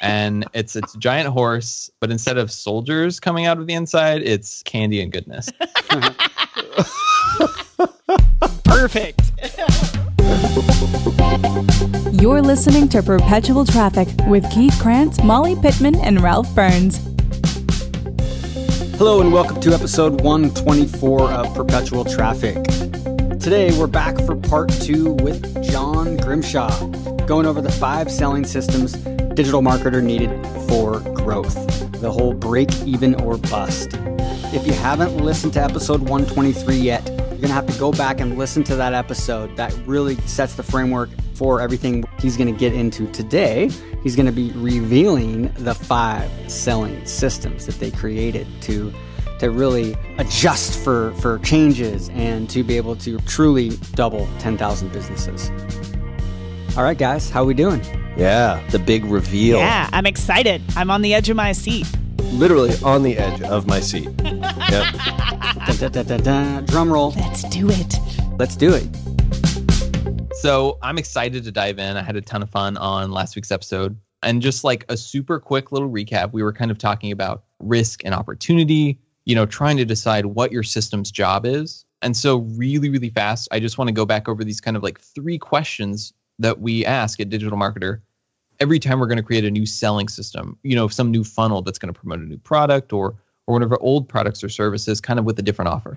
and it's it's a giant horse, but instead of soldiers coming out of the inside, it's candy and goodness. Perfect. You're listening to Perpetual Traffic with Keith Krance, Molly Pittman, and Ralph Burns. Hello, and welcome to episode 124 of Perpetual Traffic. Today, we're back for part two with John Grimshaw, going over the five selling systems digital marketer needed for growth. The whole break even or bust. If you haven't listened to episode 123 yet, you're going to have to go back and listen to that episode. That really sets the framework for everything he's going to get into today. He's going to be revealing the five selling systems that they created to to really adjust for for changes and to be able to truly double 10,000 businesses. All right, guys, how we doing? Yeah, the big reveal. Yeah, I'm excited. I'm on the edge of my seat. Literally on the edge of my seat. yep. Da, da, da, Drum roll. Let's do it. Let's do it. So I'm excited to dive in. I had a ton of fun on last week's episode. And just like a super quick little recap, we were kind of talking about risk and opportunity, you know, trying to decide what your system's job is. And so, really, really fast, I just want to go back over these kind of like three questions that we ask at Digital Marketer every time we're going to create a new selling system, you know, some new funnel that's going to promote a new product or or one of our old products or services kind of with a different offer.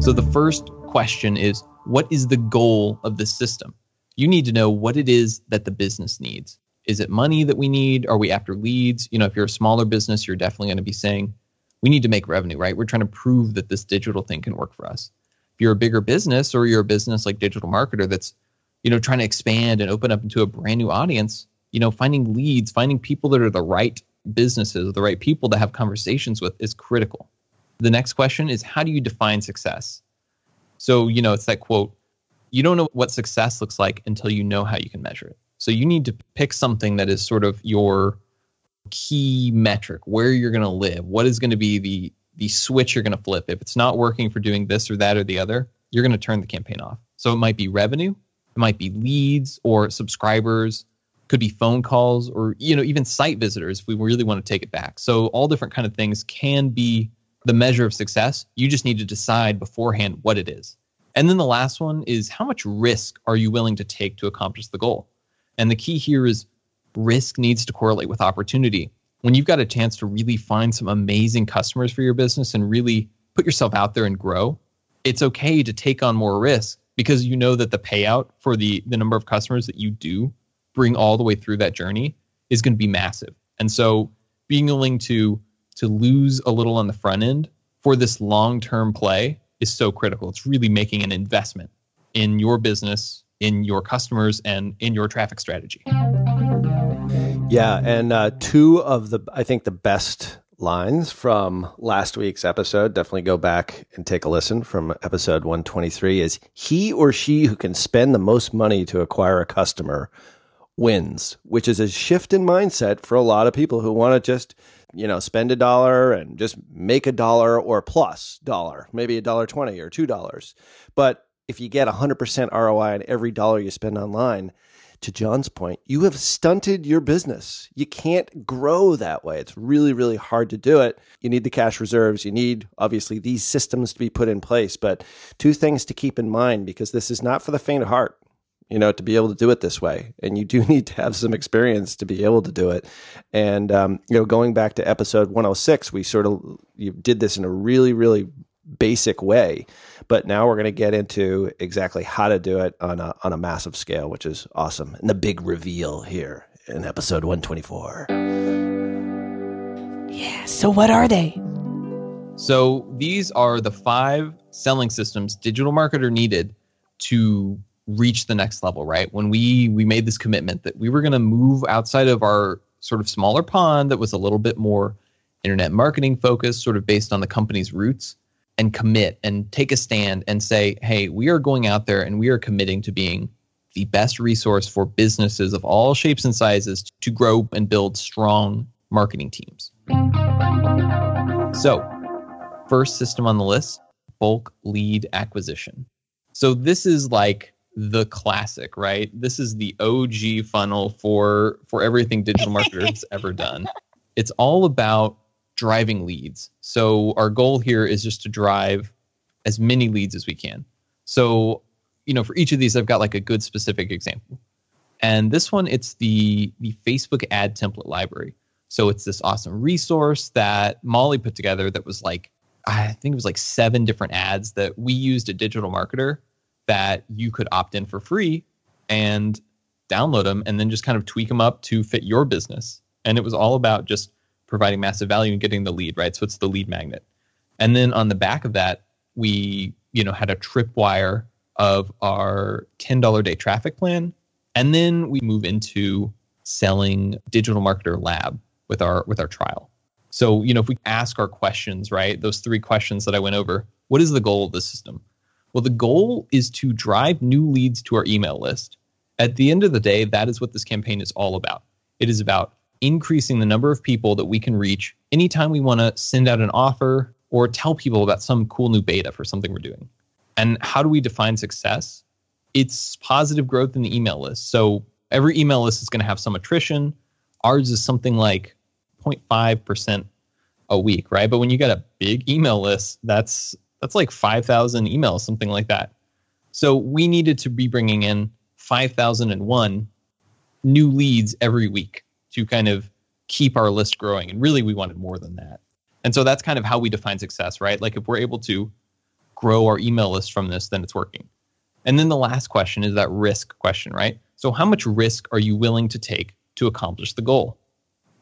So the first question is what is the goal of the system? You need to know what it is that the business needs. Is it money that we need? Are we after leads? You know, if you're a smaller business, you're definitely going to be saying, we need to make revenue, right? We're trying to prove that this digital thing can work for us. If you're a bigger business or you're a business like digital marketer that's you know, trying to expand and open up into a brand new audience, you know, finding leads, finding people that are the right businesses, the right people to have conversations with is critical. The next question is how do you define success? So, you know, it's that quote, you don't know what success looks like until you know how you can measure it. So you need to pick something that is sort of your key metric, where you're going to live, what is going to be the the switch you're going to flip. If it's not working for doing this or that or the other, you're going to turn the campaign off. So it might be revenue, it might be leads or subscribers, could be phone calls or you know even site visitors if we really want to take it back. So all different kind of things can be the measure of success. You just need to decide beforehand what it is. And then the last one is how much risk are you willing to take to accomplish the goal? And the key here is risk needs to correlate with opportunity. When you've got a chance to really find some amazing customers for your business and really put yourself out there and grow, it's okay to take on more risk because you know that the payout for the the number of customers that you do bring all the way through that journey is going to be massive. And so being willing to to lose a little on the front end for this long-term play is so critical. It's really making an investment in your business, in your customers and in your traffic strategy. Yeah, and uh, two of the I think the best lines from last week's episode. Definitely go back and take a listen from episode 123 is he or she who can spend the most money to acquire a customer wins, which is a shift in mindset for a lot of people who want to just, you know, spend a dollar and just make a dollar or plus dollar, maybe a dollar 20 or $2. But if you get 100% ROI on every dollar you spend online, to John's point, you have stunted your business. You can't grow that way. It's really, really hard to do it. You need the cash reserves. You need, obviously, these systems to be put in place. But two things to keep in mind because this is not for the faint of heart, you know, to be able to do it this way. And you do need to have some experience to be able to do it. And, um, you know, going back to episode 106, we sort of you did this in a really, really basic way. But now we're going to get into exactly how to do it on a, on a massive scale, which is awesome. And the big reveal here in episode 124. Yeah. So, what are they? So these are the five selling systems digital marketer needed to reach the next level, right? When we we made this commitment that we were going to move outside of our sort of smaller pond that was a little bit more internet marketing focused, sort of based on the company's roots and commit and take a stand and say, hey, we are going out there and we are committing to being the best resource for businesses of all shapes and sizes to grow and build strong marketing teams. So, first system on the list bulk lead acquisition. So, this is like the classic, right? This is the OG funnel for for everything digital marketers ever done. It's all about driving leads. So our goal here is just to drive as many leads as we can. So, you know, for each of these, I've got like a good specific example. And this one, it's the the Facebook ad template library. So it's this awesome resource that Molly put together that was like, I think it was like seven different ads that we used at Digital Marketer that you could opt in for free and download them and then just kind of tweak them up to fit your business. And it was all about just providing massive value and getting the lead, right? So it's the lead magnet. And then on the back of that, we, you know, had a tripwire of our $10 day traffic plan. And then we move into selling digital marketer lab with our with our trial. So, you know, if we ask our questions, right? Those three questions that I went over, what is the goal of the system? Well, the goal is to drive new leads to our email list. At the end of the day, that is what this campaign is all about. It is about increasing the number of people that we can reach anytime we want to send out an offer or tell people about some cool new beta for something we're doing. And how do we define success? It's positive growth in the email list. So every email list is going to have some attrition. Ours is something like 0.5% a week, right? But when you got a big email list, that's that's like 5,000 emails, something like that. So we needed to be bringing in 5,001 new leads every week to kind of keep our list growing. And really, we wanted more than that. And so that's kind of how we define success, right? Like if we're able to grow our email list from this, then it's working. And then the last question is that risk question, right? So how much risk are you willing to take to accomplish the goal?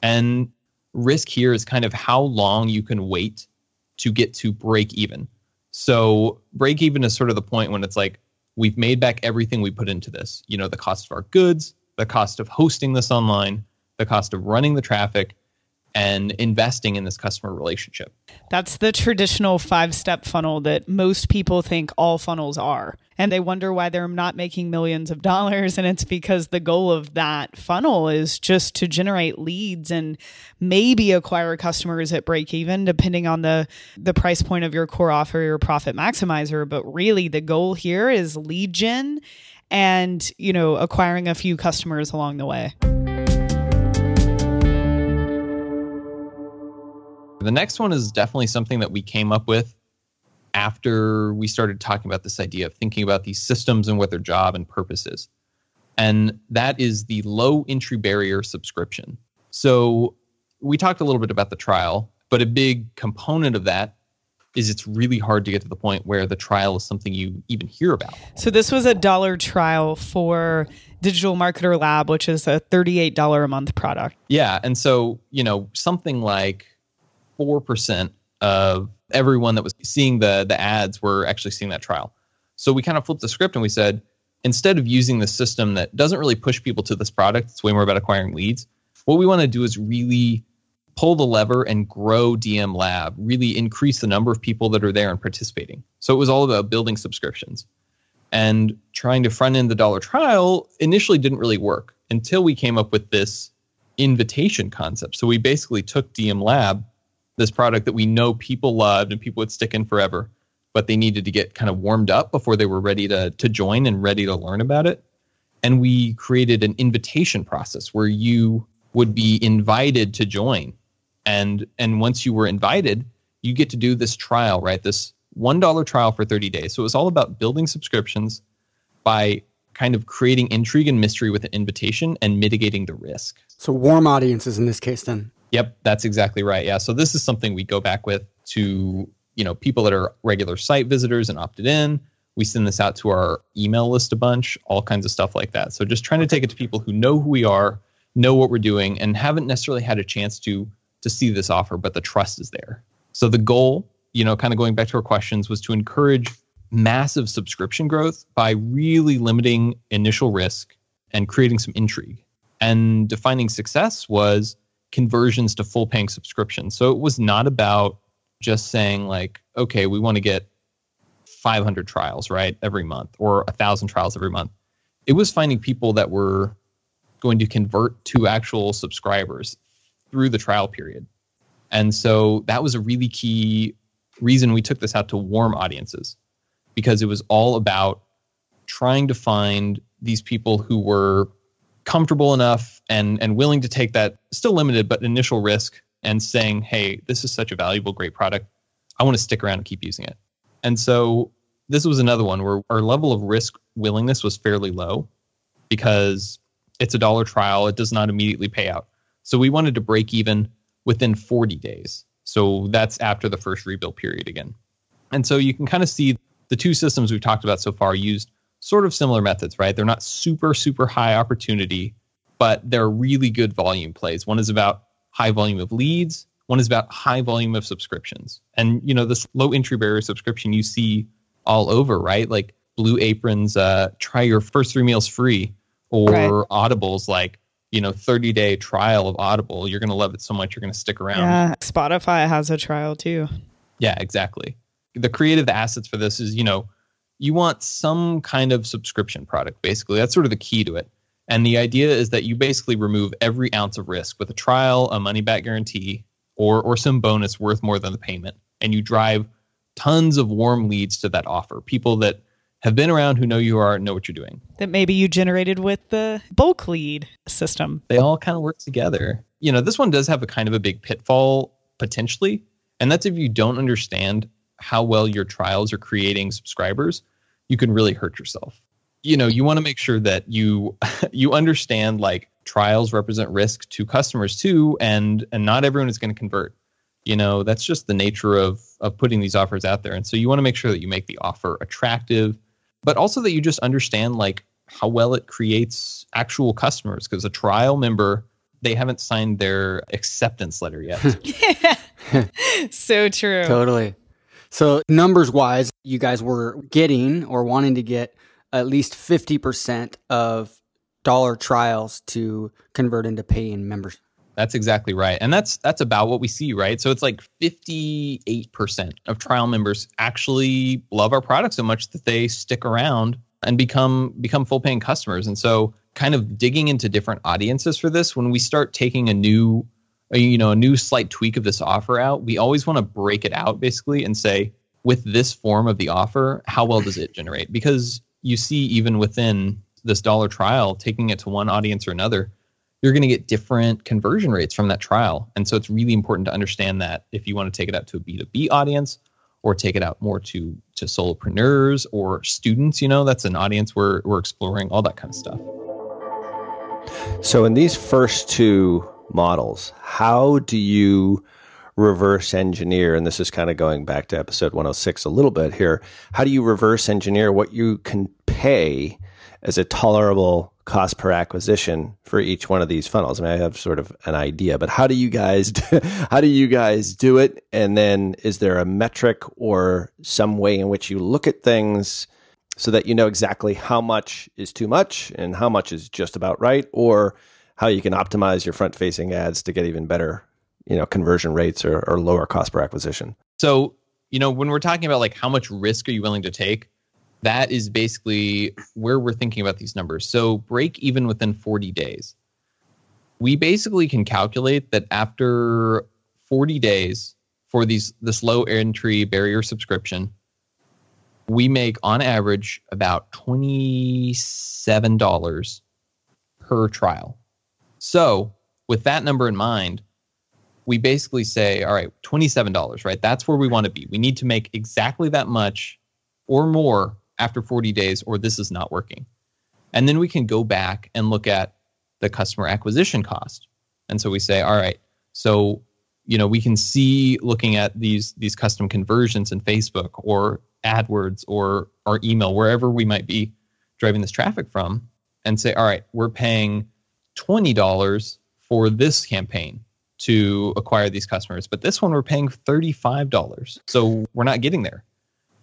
And risk here is kind of how long you can wait to get to break even. So break even is sort of the point when it's like we've made back everything we put into this. You know, the cost of our goods, the cost of hosting this online, the cost of running the traffic, and investing in this customer relationship. That's the traditional five step funnel that most people think all funnels are. And they wonder why they're not making millions of dollars. And it's because the goal of that funnel is just to generate leads and maybe acquire customers at break even, depending on the, the price point of your core offer, your profit maximizer. But really, the goal here is lead gen and, you know, acquiring a few customers along the way. The next one is definitely something that we came up with after we started talking about this idea of thinking about these systems and what their job and purpose is. And that is the low entry barrier subscription. So we talked a little bit about the trial, but a big component of that is it's really hard to get to the point where the trial is something you even hear about. So this was a dollar trial for Digital Marketer Lab, which is a $38 a month product. Yeah, and so, you know, something like 4% of everyone that was seeing the the ads were actually seeing that trial. So we kind of flipped the script and we said, instead of using the system that doesn't really push people to this product, it's way more about acquiring leads. What we want to do is really pull the lever and grow DM Lab, really increase the number of people that are there and participating. So it was all about building subscriptions. And trying to front end the dollar trial initially didn't really work until we came up with this invitation concept. So we basically took DM Lab, this product that we know people loved and people would stick in forever, but they needed to get kind of warmed up before they were ready to, to join and ready to learn about it. And we created an invitation process where you would be invited to join. And and once you were invited, you get to do this trial, right? This $1 trial for 30 days. So it was all about building subscriptions by kind of creating intrigue and mystery with an invitation and mitigating the risk. So warm audiences in this case then. Yep, that's exactly right. Yeah. So this is something we go back with to, you know, people that are regular site visitors and opted in. We send this out to our email list a bunch, all kinds of stuff like that. So just trying to take it to people who know who we are, know what we're doing, and haven't necessarily had a chance to to see this offer, but the trust is there. So the goal, you know, kind of going back to our questions, was to encourage massive subscription growth by really limiting initial risk and creating some intrigue. And defining success was conversions to full paying subscriptions. So it was not about just saying like, okay, we want to get 500 trials, right, every month or a thousand trials every month. It was finding people that were going to convert to actual subscribers through the trial period. And so that was a really key reason we took this out to warm audiences because it was all about trying to find these people who were comfortable enough and and willing to take that still limited but initial risk and saying, "Hey, this is such a valuable great product. I want to stick around and keep using it." And so this was another one where our level of risk willingness was fairly low because it's a dollar trial, it does not immediately pay out. So we wanted to break even within 40 days. So that's after the first rebill period again. And so you can kind of see the two systems we've talked about so far used sort of similar methods, right? They're not super, super high opportunity, but they're really good volume plays. One is about high volume of leads, one is about high volume of subscriptions. And, you know, this low entry barrier subscription you see all over, right? Like Blue Apron's uh, try your first three meals free, or right. Audible's like, you know, 30 day trial of Audible. You're going to love it so much, you're going to stick around. Yeah. Spotify has a trial too. Yeah, exactly the creative assets for this is you know you want some kind of subscription product basically. That's sort of the key to it. And the idea is that you basically remove every ounce of risk with a trial a money back guarantee or or some bonus worth more than the payment. And you drive tons of warm leads to that offer. People that have been around who know you are know what you're doing. That maybe you generated with the bulk lead system. They all kind of work together. You know this one does have a kind of a big pitfall potentially. And that's if you don't understand how well your trials are creating subscribers, you can really hurt yourself. You know, you want to make sure that you you understand like trials represent risk to customers too and and not everyone is going to convert. You know, that's just the nature of of putting these offers out there. And so you want to make sure that you make the offer attractive, but also that you just understand like how well it creates actual customers because a trial member they haven't signed their acceptance letter yet. so true. Totally. So, numbers wise, you guys were getting or wanting to get at least 50% of dollar trials to convert into paying members. That's exactly right. And that's that's about what we see, right? So it's like 58% of trial members actually love our product so much that they stick around and become become full paying customers. And so kind of digging into different audiences for this when we start taking a new a, you know a new slight tweak of this offer out we always want to break it out basically and say with this form of the offer how well does it generate? Because you see even within this dollar trial taking it to one audience or another you're going to get different conversion rates from that trial. And so it's really important to understand that if you want to take it out to a b2b audience or take it out more to to solopreneurs or students you know that's an audience we're, we're exploring all that kind of stuff. So in these first two models. How do you reverse engineer? And this is kind of going back to episode 106 a little bit here. How do you reverse engineer what you can pay as a tolerable cost per acquisition for each one of these funnels? I mean, I have sort of an idea, but how do you guys how do you guys do it? And then is there a metric or some way in which you look at things? so that you know exactly how much is too much and how much is just about right, or how you can optimize your front facing ads to get even better, you know, conversion rates or, or lower cost per acquisition. So, you know, when we're talking about like how much risk are you willing to take, that is basically where we're thinking about these numbers. So, break even within 40 days. We basically can calculate that after 40 days for these this low entry barrier subscription, we make on average about $27 per trial. So, with that number in mind, we basically say, all right, $27, right? That's where we want to be. We need to make exactly that much or more after 40 days, or this is not working. And then we can go back and look at the customer acquisition cost. And so we say, all right, so you know, we can see looking at these these custom conversions in Facebook or AdWords or our email, wherever we might be driving this traffic from, and say, all right, we're paying $20 for this campaign to acquire these customers, but this one we're paying $35. So we're not getting there.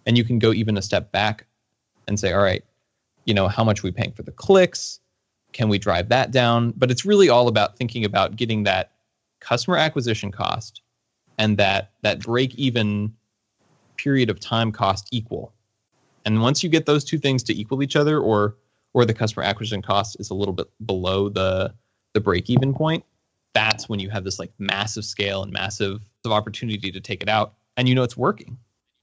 And you can go even a step back and say, all right, you know, how much are we paying for the clicks? Can we drive that down? But it's really all about thinking about getting that customer acquisition cost and that that break even period of time cost equal. And once you get those two things to equal each other or or the customer acquisition cost is a little bit below the the break even point, that's when you have this like massive scale and massive opportunity to take it out and you know it's working.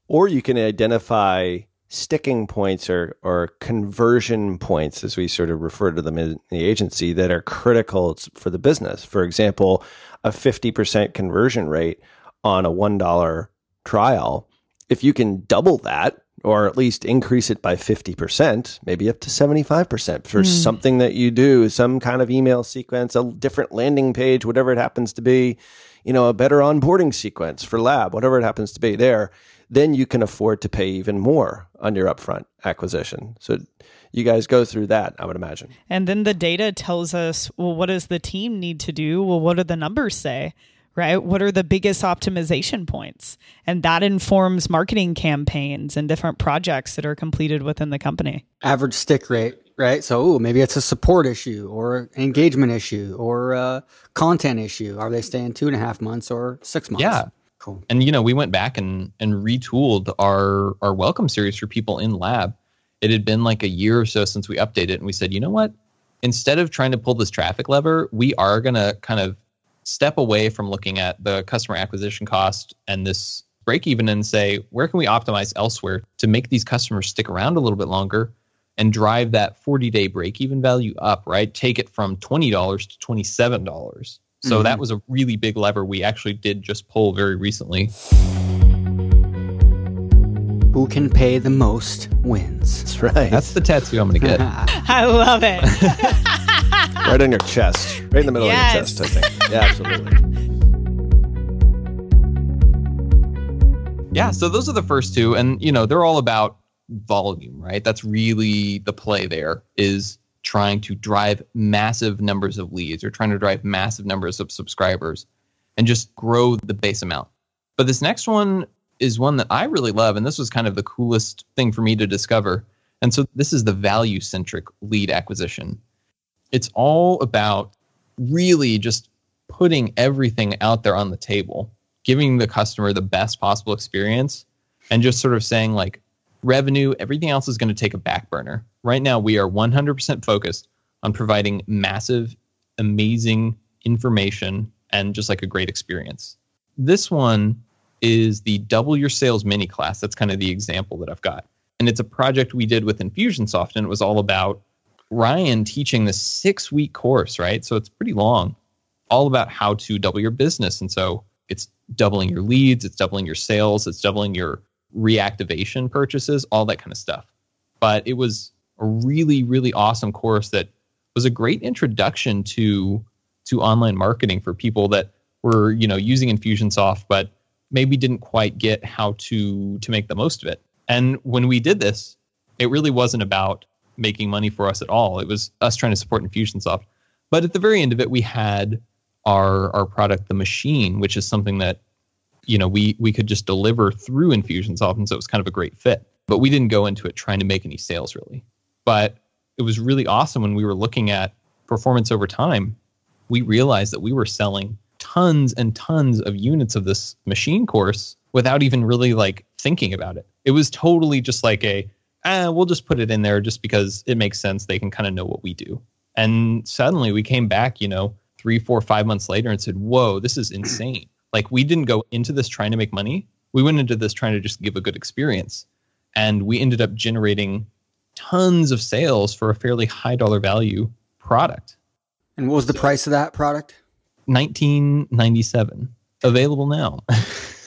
Or you can identify sticking points or, or conversion points, as we sort of refer to them in the agency, that are critical for the business. For example, a 50% conversion rate on a $1 trial. If you can double that, or at least increase it by 50%, maybe up to 75% for mm. something that you do, some kind of email sequence, a different landing page, whatever it happens to be, you know, a better onboarding sequence for lab, whatever it happens to be there, then you can afford to pay even more on your upfront acquisition. So you guys go through that, I would imagine. And then the data tells us, well, what does the team need to do? Well, what do the numbers say? Right? What are the biggest optimization points? And that informs marketing campaigns and different projects that are completed within the company. Average stick rate, right? So ooh, maybe it's a support issue or engagement issue or a content issue. Are they staying two and a half months or six months? Yeah. Cool. And you know, we went back and and retooled our our welcome series for people in lab. It had been like a year or so since we updated it, and we said, you know what? Instead of trying to pull this traffic lever, we are going to kind of step away from looking at the customer acquisition cost and this break even and say, where can we optimize elsewhere to make these customers stick around a little bit longer and drive that 40 day break even value up, right? Take it from $20 to $27. So mm-hmm. that was a really big lever we actually did just pull very recently. Who can pay the most wins. That's right. That's the tattoo I'm going to get. I love it. right on your chest, right in the middle yes. of your chest, I think. Yeah, absolutely. Yeah, so those are the first two, and you know they're all about volume, right? That's really the play. There is trying to drive massive numbers of leads or trying to drive massive numbers of subscribers and just grow the base amount. But this next one is one that I really love, and this was kind of the coolest thing for me to discover. And so this is the value centric lead acquisition it's all about really just putting everything out there on the table, giving the customer the best possible experience, and just sort of saying, like, revenue, everything else is going to take a back burner. Right now, we are 100% focused on providing massive, amazing information and just like a great experience. This one is the Double Your Sales mini class. That's kind of the example that I've got. And it's a project we did with Infusionsoft, and it was all about Ryan teaching this six week course, right? So it's pretty long, all about how to double your business. And so it's doubling your leads, it's doubling your sales, it's doubling your reactivation purchases, all that kind of stuff. But it was a really, really awesome course that was a great introduction to to online marketing for people that were, you know, using Infusionsoft, but maybe didn't quite get how to to make the most of it. And when we did this, it really wasn't about making money for us at all. It was us trying to support Infusionsoft. But at the very end of it, we had our our product, the machine, which is something that you know we we could just deliver through Infusionsoft, and so it was kind of a great fit. but we didn't go into it trying to make any sales really. But it was really awesome when we were looking at performance over time. We realized that we were selling tons and tons of units of this machine course without even really like thinking about it. It was totally just like a, ah, we'll just put it in there just because it makes sense. They can kind of know what we do. And suddenly we came back, you know, three, four, five months later and said, whoa, this is insane. Like we didn't go into this trying to make money. We went into this trying to just give a good experience. And we ended up generating tons of sales for a fairly high dollar value product. And what was the price of that product? 1997. Available now.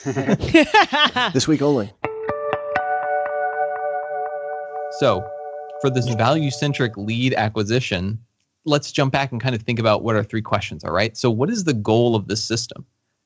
this week only. So, for this value centric lead acquisition, let's jump back and kind of think about what our three questions are, right? So, what is the goal of this system?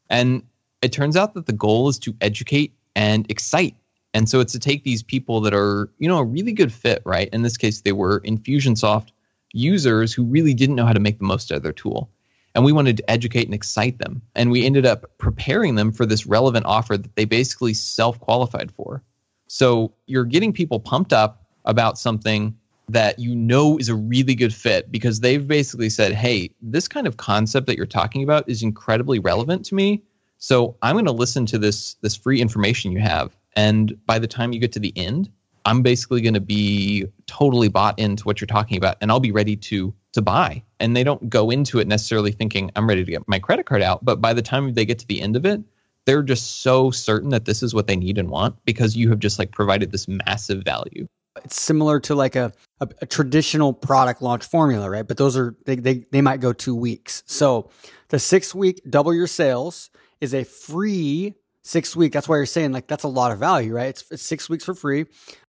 And it turns out that the goal is to educate and excite. And so it's to take these people that are, you know, a really good fit, right? In this case, they were Infusionsoft users who really didn't know how to make the most out of their tool. And we wanted to educate and excite them. And we ended up preparing them for this relevant offer that they basically self qualified for. So you're getting people pumped up about something that you know is a really good fit because they've basically said, hey, this kind of concept that you're talking about is incredibly relevant to me. So I'm going to listen to this this free information you have. And by the time you get to the end, I'm basically going to be totally bought into what you're talking about and I'll be ready to to buy. And they don't go into it necessarily thinking I'm ready to get my credit card out, but by the time they get to the end of it, they're just so certain that this is what they need and want because you have just like provided this massive value. It's similar to like a, a, a traditional product launch formula, right? But those are they, they they might go 2 weeks. So, the 6 week double your sales is a free 6 week. That's why you're saying like that's a lot of value, right? It's, it's 6 weeks for free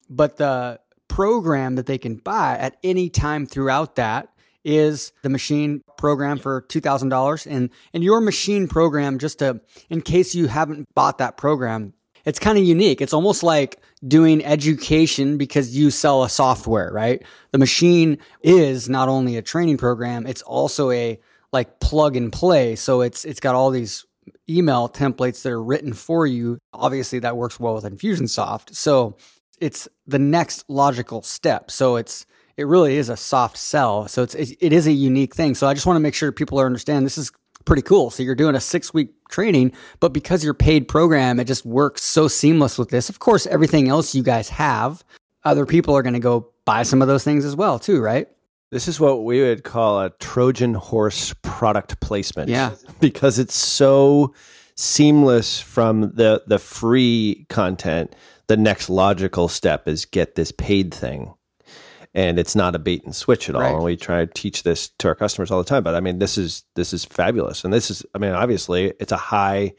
but the program that they can buy at any time throughout that is the machine program for $2000 and and your machine program just to in case you haven't bought that program it's kind of unique it's almost like doing education because you sell a software right the machine is not only a training program it's also a like plug and play so it's it's got all these email templates that are written for you obviously that works well with infusionsoft so it's the next logical step. So it's it really is a soft sell. So it's it is a unique thing. So I just want to make sure people understand this is pretty cool. So you're doing a six week training, but because you're paid program, it just works so seamless with this. Of course, everything else you guys have, other people are going to go buy some of those things as well, too, right? This is what we would call a Trojan horse product placement. Yeah. Because it's so seamless from the the free content the next logical step is get this paid thing and it's not a bait and switch at all. Right. And we try to teach this to our customers all the time. But I mean, this is this is fabulous, and this is I mean, obviously, it's a high,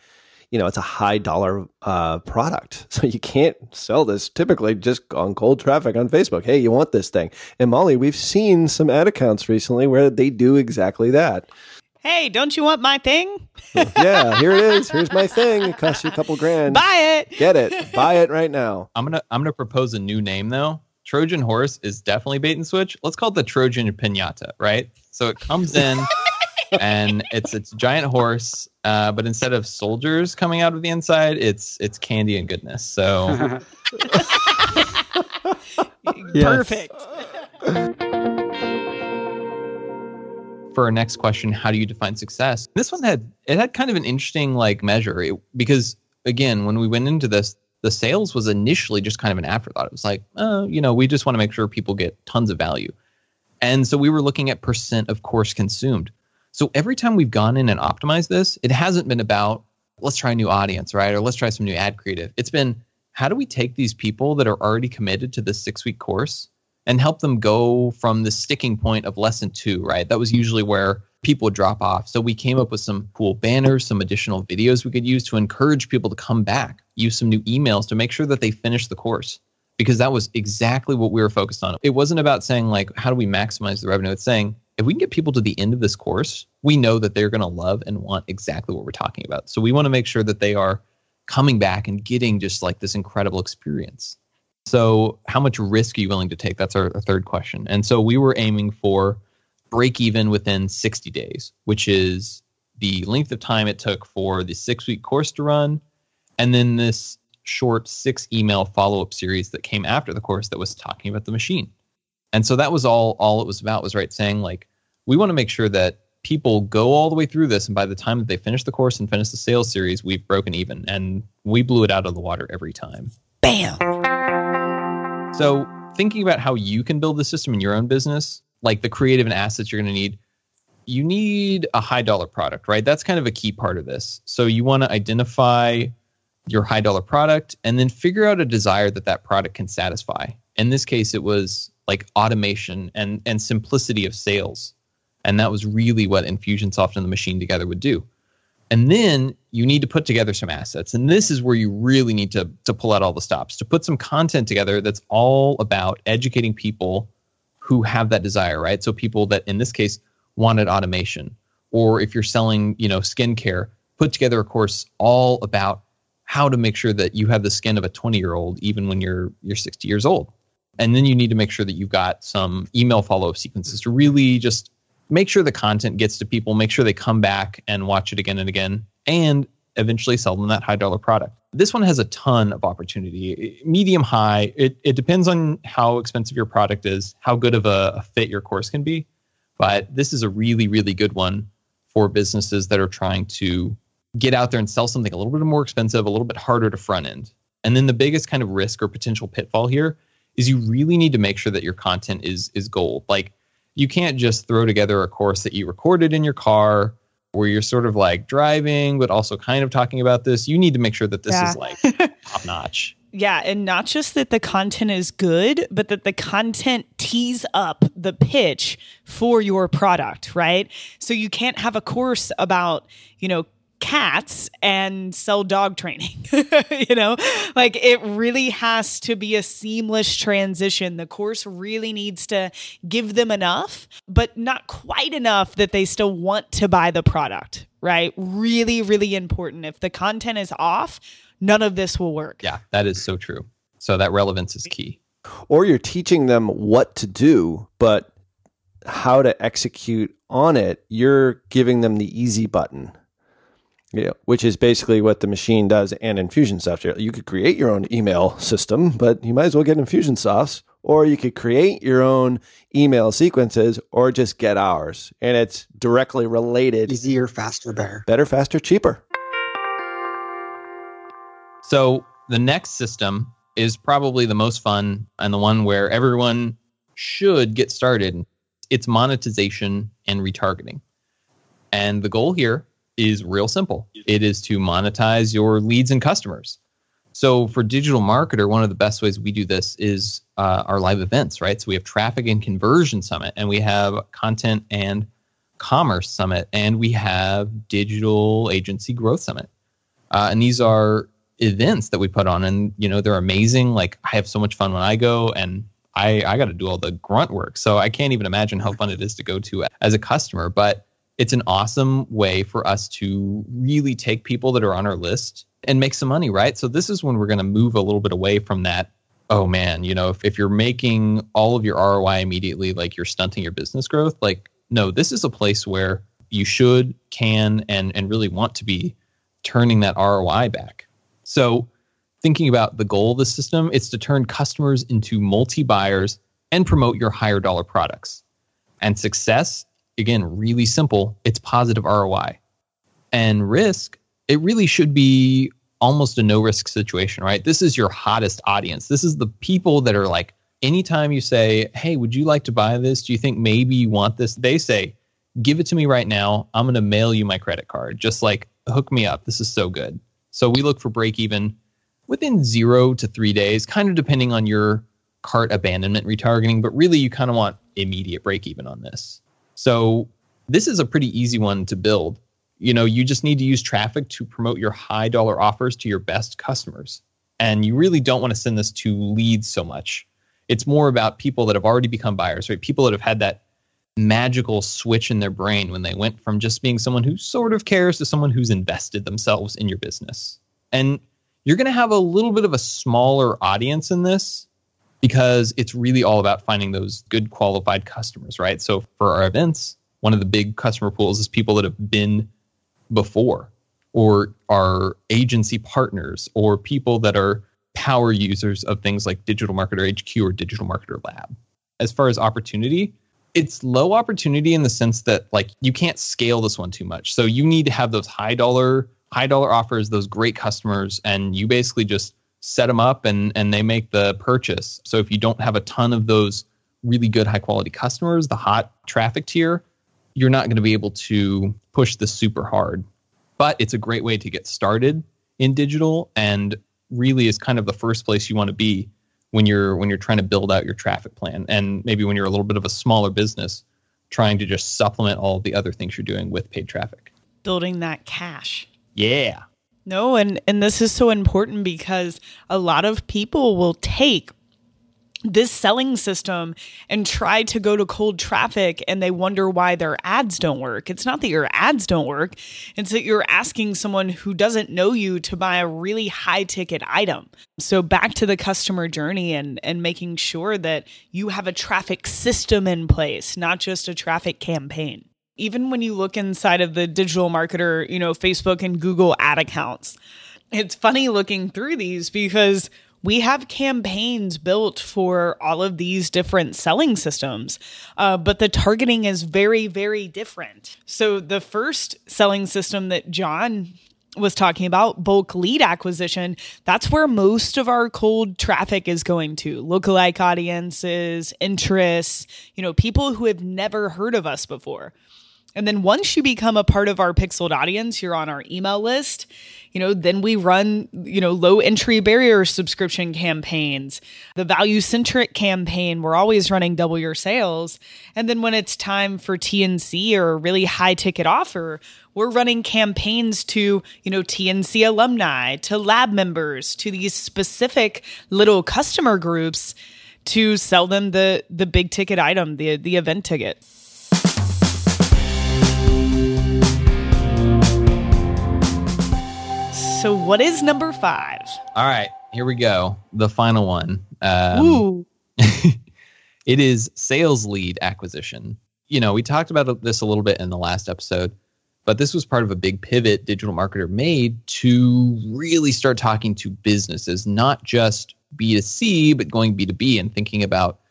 you know, it's a high dollar uh, product, so you can't sell this typically just on cold traffic on Facebook. Hey, you want this thing? And Molly, we've seen some ad accounts recently where they do exactly that hey, don't you want my thing? yeah, here it is. Here's my thing. It costs you a couple grand. Buy it. Get it. Buy it right now. I'm gonna I'm gonna propose a new name though. Trojan horse is definitely bait and switch. Let's call it the Trojan pinata, right? So it comes in and it's it's a giant horse, uh, but instead of soldiers coming out of the inside, it's it's candy and goodness. So perfect for our next question, how do you define success? This one had it had kind of an interesting like measure it, because again, when we went into this, the sales was initially just kind of an afterthought. It was like, oh, you know, we just want to make sure people get tons of value. And so we were looking at percent of course consumed. So every time we've gone in and optimized this, it hasn't been about let's try a new audience, right? Or let's try some new ad creative. It's been how do we take these people that are already committed to this six week course and help them go from the sticking point of lesson two, right? That was usually where people drop off. So we came up with some cool banners, some additional videos we could use to encourage people to come back, use some new emails to make sure that they finish the course. Because that was exactly what we were focused on. It wasn't about saying, like, how do we maximize the revenue? It's saying, if we can get people to the end of this course, we know that they're going to love and want exactly what we're talking about. So we want to make sure that they are coming back and getting just like this incredible experience. So, how much risk are you willing to take? That's our, our third question. And so, we were aiming for break even within 60 days, which is the length of time it took for the six week course to run. And then this short six email follow up series that came after the course that was talking about the machine. And so that was all all it was about was right saying like we want to make sure that people go all the way through this and by the time that they finish the course and finish the sales series we've broken even and we blew it out of the water every time Bam. so thinking about how you can build the system in your own business like the creative and assets you're going to need you need a high dollar product right that's kind of a key part of this so you want to identify your high dollar product and then figure out a desire that that product can satisfy in this case it was like automation and and simplicity of sales and that was really what Infusionsoft and the machine together would do. And then you need to put together some assets. And this is where you really need to, to pull out all the stops, to put some content together that's all about educating people who have that desire, right? So people that in this case wanted automation. Or if you're selling, you know, skincare, put together a course all about how to make sure that you have the skin of a 20 year old even when you're you're 60 years old. And then you need to make sure that you've got some email follow-up sequences to really just make sure the content gets to people, make sure they come back and watch it again and again, and eventually sell them that high dollar product. This one has a ton of opportunity, medium high. It, it depends on how expensive your product is, how good of a, a fit your course can be. But this is a really, really good one for businesses that are trying to get out there and sell something a little bit more expensive, a little bit harder to front end. And then the biggest kind of risk or potential pitfall here is you really need to make sure that your content is is gold. Like you can't just throw together a course that you recorded in your car where you're sort of like driving but also kind of talking about this you need to make sure that this yeah. is like top notch yeah and not just that the content is good but that the content tees up the pitch for your product right so you can't have a course about you know cats and sell dog training. you know, like it really has to be a seamless transition. The course really needs to give them enough, but not quite enough that they still want to buy the product, right? Really, really important. If the content is off, none of this will work. Yeah, that is so true. So that relevance is key. Or you're teaching them what to do, but how to execute on it, you're giving them the easy button yeah, which is basically what the machine does and Infusionsoft. You could create your own email system, but you might as well get Infusionsoft's, or you could create your own email sequences, or just get ours, and it's directly related. Easier, faster, better. Better, faster, cheaper. So the next system is probably the most fun and the one where everyone should get started. It's monetization and retargeting. And the goal here is real simple. It is to monetize your leads and customers. So for digital marketer, one of the best ways we do this is uh, our live events, right? So we have traffic and conversion summit, and we have content and commerce summit, and we have digital agency growth summit. Uh, and these are events that we put on, and you know they're amazing. Like I have so much fun when I go, and I I got to do all the grunt work, so I can't even imagine how fun it is to go to as a customer. But it's an awesome way for us to really take people that are on our list and make some money, right? So this is when we're going to move a little bit away from that. Oh man, you know, if, if you're making all of your ROI immediately, like you're stunting your business growth, like no, this is a place where you should, can, and and really want to be turning that ROI back. So thinking about the goal of the system, it's to turn customers into multi-buyers and promote your higher dollar products. And success again, really simple. It's positive ROI. And risk, it really should be almost a no risk situation, right? This is your hottest audience. This is the people that are like, anytime you say, Hey, would you like to buy this? Do you think maybe you want this? They say, Give it to me right now. I'm going to mail you my credit card. Just like hook me up. This is so good. So we look for break even within zero to three days, kind of depending on your cart abandonment retargeting, but really you kind of want immediate break even on this. So this is a pretty easy one to build. You know, you just need to use traffic to promote your high dollar offers to your best customers. And you really don't want to send this to leads so much. It's more about people that have already become buyers, right? People that have had that magical switch in their brain when they went from just being someone who sort of cares to someone who's invested themselves in your business. And you're going to have a little bit of a smaller audience in this because it's really all about finding those good qualified customers, right? So for our events, one of the big customer pools is people that have been before or are agency partners or people that are power users of things like Digital Marketer HQ or Digital Marketer Lab. As far as opportunity, it's low opportunity in the sense that like you can't scale this one too much. So you need to have those high dollar high dollar offers, those great customers and you basically just set them up and and they make the purchase. So if you don't have a ton of those really good high quality customers, the hot traffic tier, you're not going to be able to push this super hard. But it's a great way to get started in digital and really is kind of the first place you want to be when you're when you're trying to build out your traffic plan and maybe when you're a little bit of a smaller business trying to just supplement all the other things you're doing with paid traffic building that cash yeah no and and this is so important because a lot of people will take this selling system and try to go to cold traffic and they wonder why their ads don't work. It's not that your ads don't work, it's that you're asking someone who doesn't know you to buy a really high ticket item. So back to the customer journey and and making sure that you have a traffic system in place, not just a traffic campaign. Even when you look inside of the digital marketer, you know, Facebook and Google ad accounts, it's funny looking through these because we have campaigns built for all of these different selling systems, uh, but the targeting is very, very different. So, the first selling system that John was talking about bulk lead acquisition that's where most of our cold traffic is going to lookalike audiences interests you know people who have never heard of us before and then once you become a part of our pixeled audience you're on our email list you know, then we run, you know, low entry barrier subscription campaigns, the value centric campaign. We're always running double your sales. And then when it's time for TNC or a really high ticket offer, we're running campaigns to, you know, TNC alumni, to lab members, to these specific little customer groups to sell them the the big ticket item, the the event ticket. So, what is number five? All right, here we go. The final one. Um, Ooh. it is sales lead acquisition. You know, we talked about this a little bit in the last episode, but this was part of a big pivot digital marketer made to really start talking to businesses, not just B2C, but going B2B and thinking about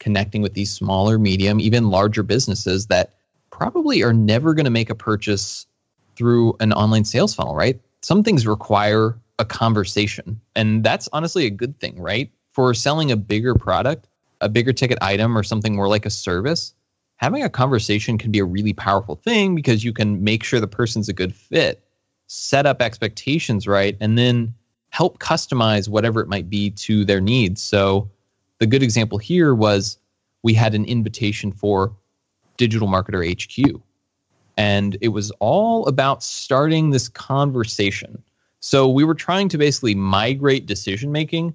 connecting with these smaller, medium, even larger businesses that probably are never going to make a purchase through an online sales funnel, right? Some things require a conversation. And that's honestly a good thing, right? For selling a bigger product, a bigger ticket item, or something more like a service, having a conversation can be a really powerful thing because you can make sure the person's a good fit, set up expectations right, and then help customize whatever it might be to their needs. So the good example here was we had an invitation for Digital Marketer HQ and it was all about starting this conversation. So we were trying to basically migrate decision making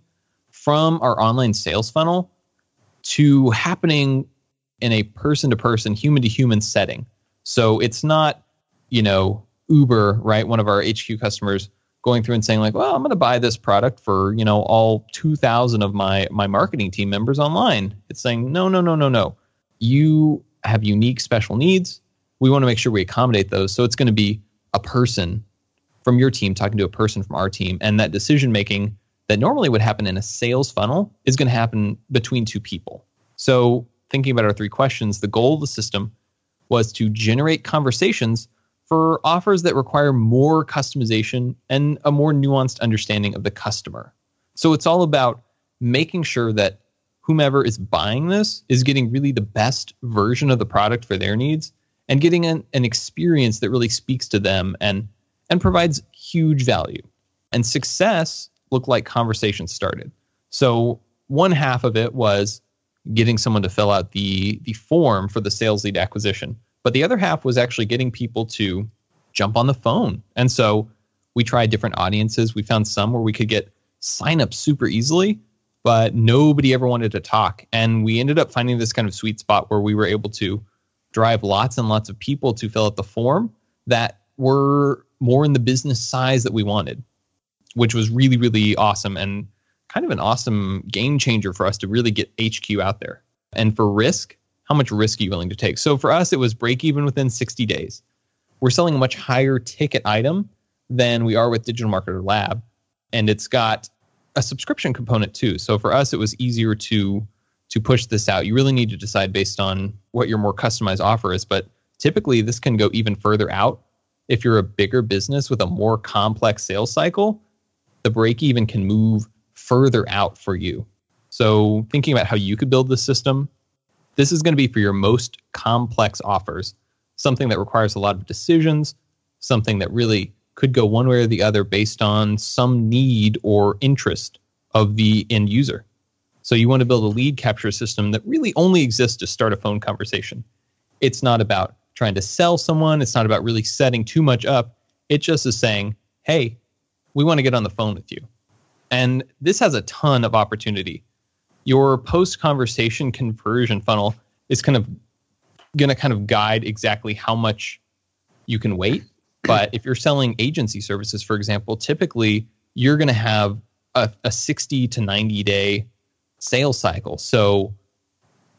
from our online sales funnel to happening in a person to person, human to human setting. So it's not, you know, Uber, right? One of our HQ customers going through and saying like, "Well, I'm going to buy this product for, you know, all 2000 of my my marketing team members online." It's saying, "No, no, no, no, no. You have unique special needs we want to make sure we accommodate those. So it's going to be a person from your team talking to a person from our team. And that decision making that normally would happen in a sales funnel is going to happen between two people. So thinking about our three questions, the goal of the system was to generate conversations for offers that require more customization and a more nuanced understanding of the customer. So it's all about making sure that whomever is buying this is getting really the best version of the product for their needs and getting an, an experience that really speaks to them and and provides huge value. And success looked like conversations started. So one half of it was getting someone to fill out the the form for the sales lead acquisition. But the other half was actually getting people to jump on the phone. And so we tried different audiences. We found some where we could get sign up super easily, but nobody ever wanted to talk. And we ended up finding this kind of sweet spot where we were able to drive lots and lots of people to fill out the form that were more in the business size that we wanted, which was really, really awesome and kind of an awesome game changer for us to really get HQ out there. And for risk, how much risk are you willing to take? So for us, it was break even within 60 days. We're selling a much higher ticket item, than we are with Digital Marketer Lab. And it's got a subscription component too. So for us, it was easier to to push this out. You really need to decide based on what your more customized offer is. But typically, this can go even further out. If you're a bigger business with a more complex sales cycle, the break even can move further out for you. So thinking about how you could build the system, this is going to be for your most complex offers, something that requires a lot of decisions, something that really could go one way or the other based on some need or interest of the end user. So you want to build a lead capture system that really only exists to start a phone conversation. It's not about trying to sell someone, it's not about really setting too much up. It just is saying, "Hey, we want to get on the phone with you." And this has a ton of opportunity. Your post conversation conversion funnel is kind of going to kind of guide exactly how much you can wait but if you're selling agency services, for example, typically you're going to have a, a 60 to 90 day sales cycle. So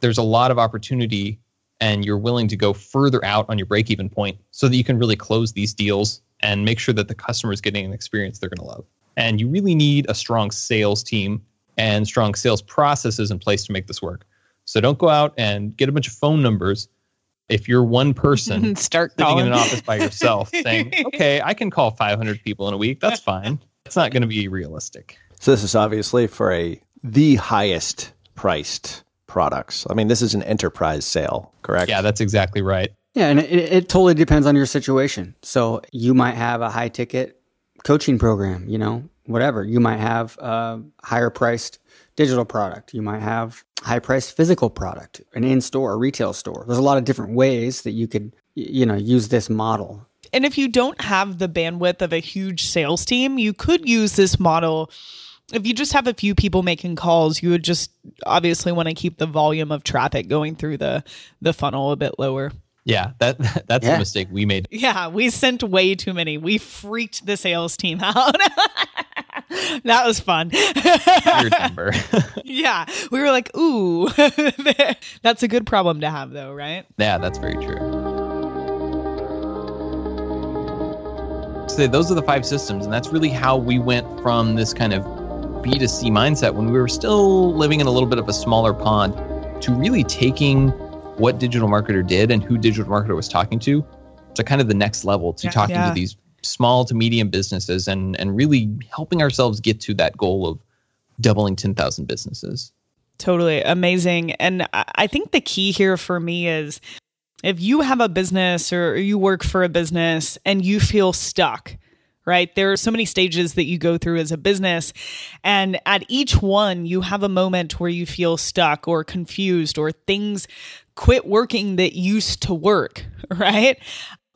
there's a lot of opportunity and you're willing to go further out on your break even point so that you can really close these deals and make sure that the customer is getting an experience they're going to love. And you really need a strong sales team and strong sales processes in place to make this work. So don't go out and get a bunch of phone numbers if you're one person start sitting calling. in an office by yourself saying, okay, I can call 500 people in a week, that's fine. It's not going to be realistic. So this is obviously for a the highest priced products. I mean, this is an enterprise sale, correct? Yeah, that's exactly right. Yeah, and it, it totally depends on your situation. So you might have a high ticket coaching program, you know, whatever. You might have a higher priced digital product. You might have high priced physical product, an in store, a retail store. There's a lot of different ways that you could, you know, use this model. And if you don't have the bandwidth of a huge sales team, you could use this model. If you just have a few people making calls, you would just obviously want to keep the volume of traffic going through the the funnel a bit lower. Yeah, that that's Yeah. a mistake we made. Yeah, we sent way too many. We freaked the sales team out. that was fun. Weird number. yeah, we were like, ooh, that's a good problem to have, though, right? yeah, that's very true. So those are the five systems, and that's really how we went from this kind of B2C mindset when we were still living in a little bit of a smaller pond to really taking what digital marketer did and who digital marketer was talking to to kind of the next level to Yeah. talking Yeah. to these small to medium businesses and and really helping ourselves get to that goal of doubling 10,000 businesses. Totally amazing. And I I think the key here for me is if you have a business or you work for a business and you feel stuck, right? There are so many stages that you go through as a business. And at each one, you have a moment where you feel stuck or confused or things quit working that used to work, right?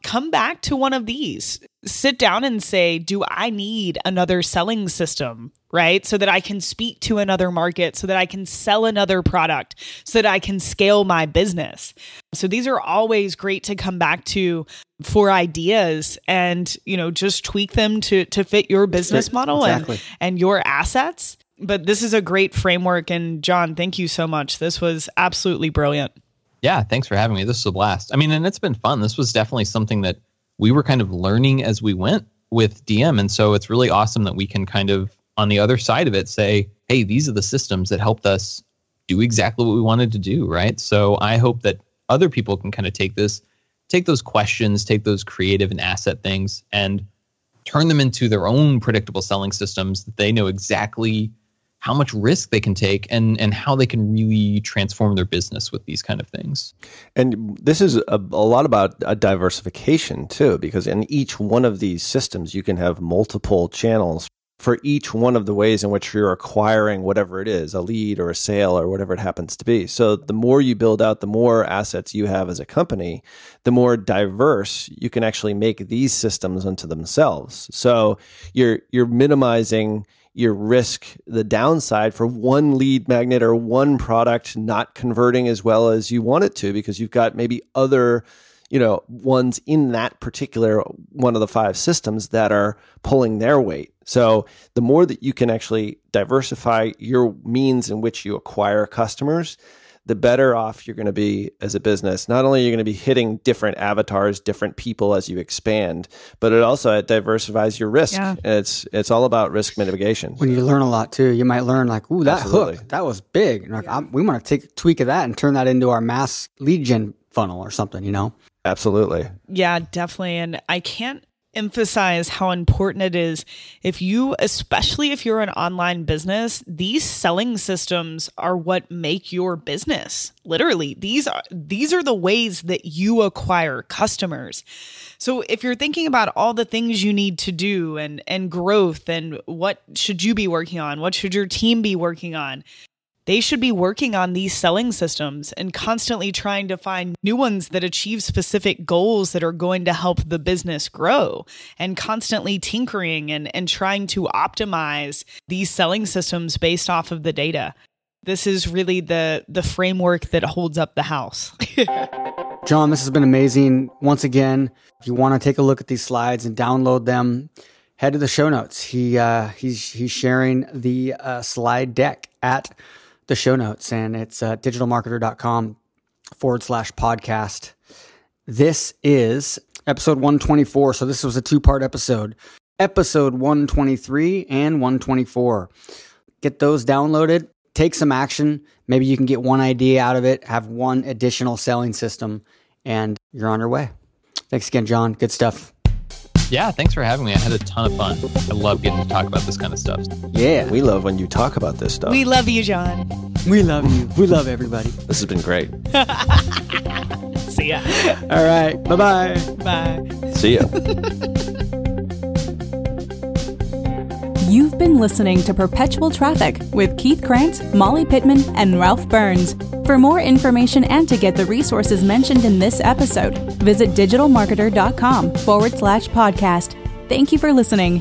Come back to one of these. Sit down and say, Do I need another selling system? Right. So that I can speak to another market, so that I can sell another product, so that I can scale my business. So these are always great to come back to for ideas and, you know, just tweak them to to fit your business model Exactly. and and your assets. But this is a great framework and John, thank you so much. This was absolutely brilliant. Yeah, thanks for having me. This was a blast. I mean, and it's been fun. This was definitely something that we were kind of learning as we went with DM. And so it's really awesome that we can kind of, on the other side of it, say, hey, these are the systems that helped us do exactly what we wanted to do. Right. So I hope that other people can kind of take this, take those questions, take those creative and asset things, and turn them into their own predictable selling systems that they know exactly how much risk they can take and and how they can really transform their business with these kind of things. And this is a, a lot about a diversification too, because in each one of these systems, you can have multiple channels for each one of the ways in which you're acquiring whatever it is, a lead or a sale or whatever it happens to be. So the more you build out, the more assets you have as a company, the more diverse you can actually make these systems unto themselves. So you're you're minimizing your risk, the downside for one lead magnet or one product not converting as well as you want it to because you've got maybe other you know ones in that particular one of the five systems that are pulling their weight. So the more that you can actually diversify your means in which you acquire customers the better off you're going to be as a business. Not only are you going to be hitting different avatars, different people as you expand, but it also it diversifies your risk. Yeah. And it's it's all about risk mitigation. When you learn a lot too, you might learn like, ooh, that Absolutely. hook, that was big. And like, I'm, we want to take a tweak of that and turn that into our mass lead gen funnel or something, you know? Absolutely. Yeah, definitely. And I can't emphasize how important it is if you, especially if you're an online business, these selling systems are what make your business. Literally, these are these are the ways that you acquire customers. So if you're thinking about all the things you need to do and and growth and what should you be working on, what should your team be working on, they should be working on these selling systems and constantly trying to find new ones that achieve specific goals that are going to help the business grow and constantly tinkering and, and trying to optimize these selling systems based off of the data. This is really the the framework that holds up the house. John, this has been amazing. Once again, if you want to take a look at these slides and download them, head to the show notes. He uh, he's he's sharing the uh, slide deck at the show notes, and it's uh, digitalmarketer.com forward slash podcast. This is episode 124. So this was a two part episode. Episode 123 and 124. Get those downloaded, take some action. Maybe you can get one idea out of it, have one additional selling system, and you're on your way. Thanks again, John. Good stuff. Yeah, thanks for having me. I had a ton of fun. I love getting to talk about this kind of stuff. Yeah. We love when you talk about this stuff. we love you, John. We love you. We love everybody. this has been great. See ya. All right. Bye bye. Bye. See ya. You've been listening to Perpetual Traffic with Keith Krance, Molly Pittman, and Ralph Burns. For more information and to get the resources mentioned in this episode, visit digitalmarketer.com forward slash podcast. Thank you for listening.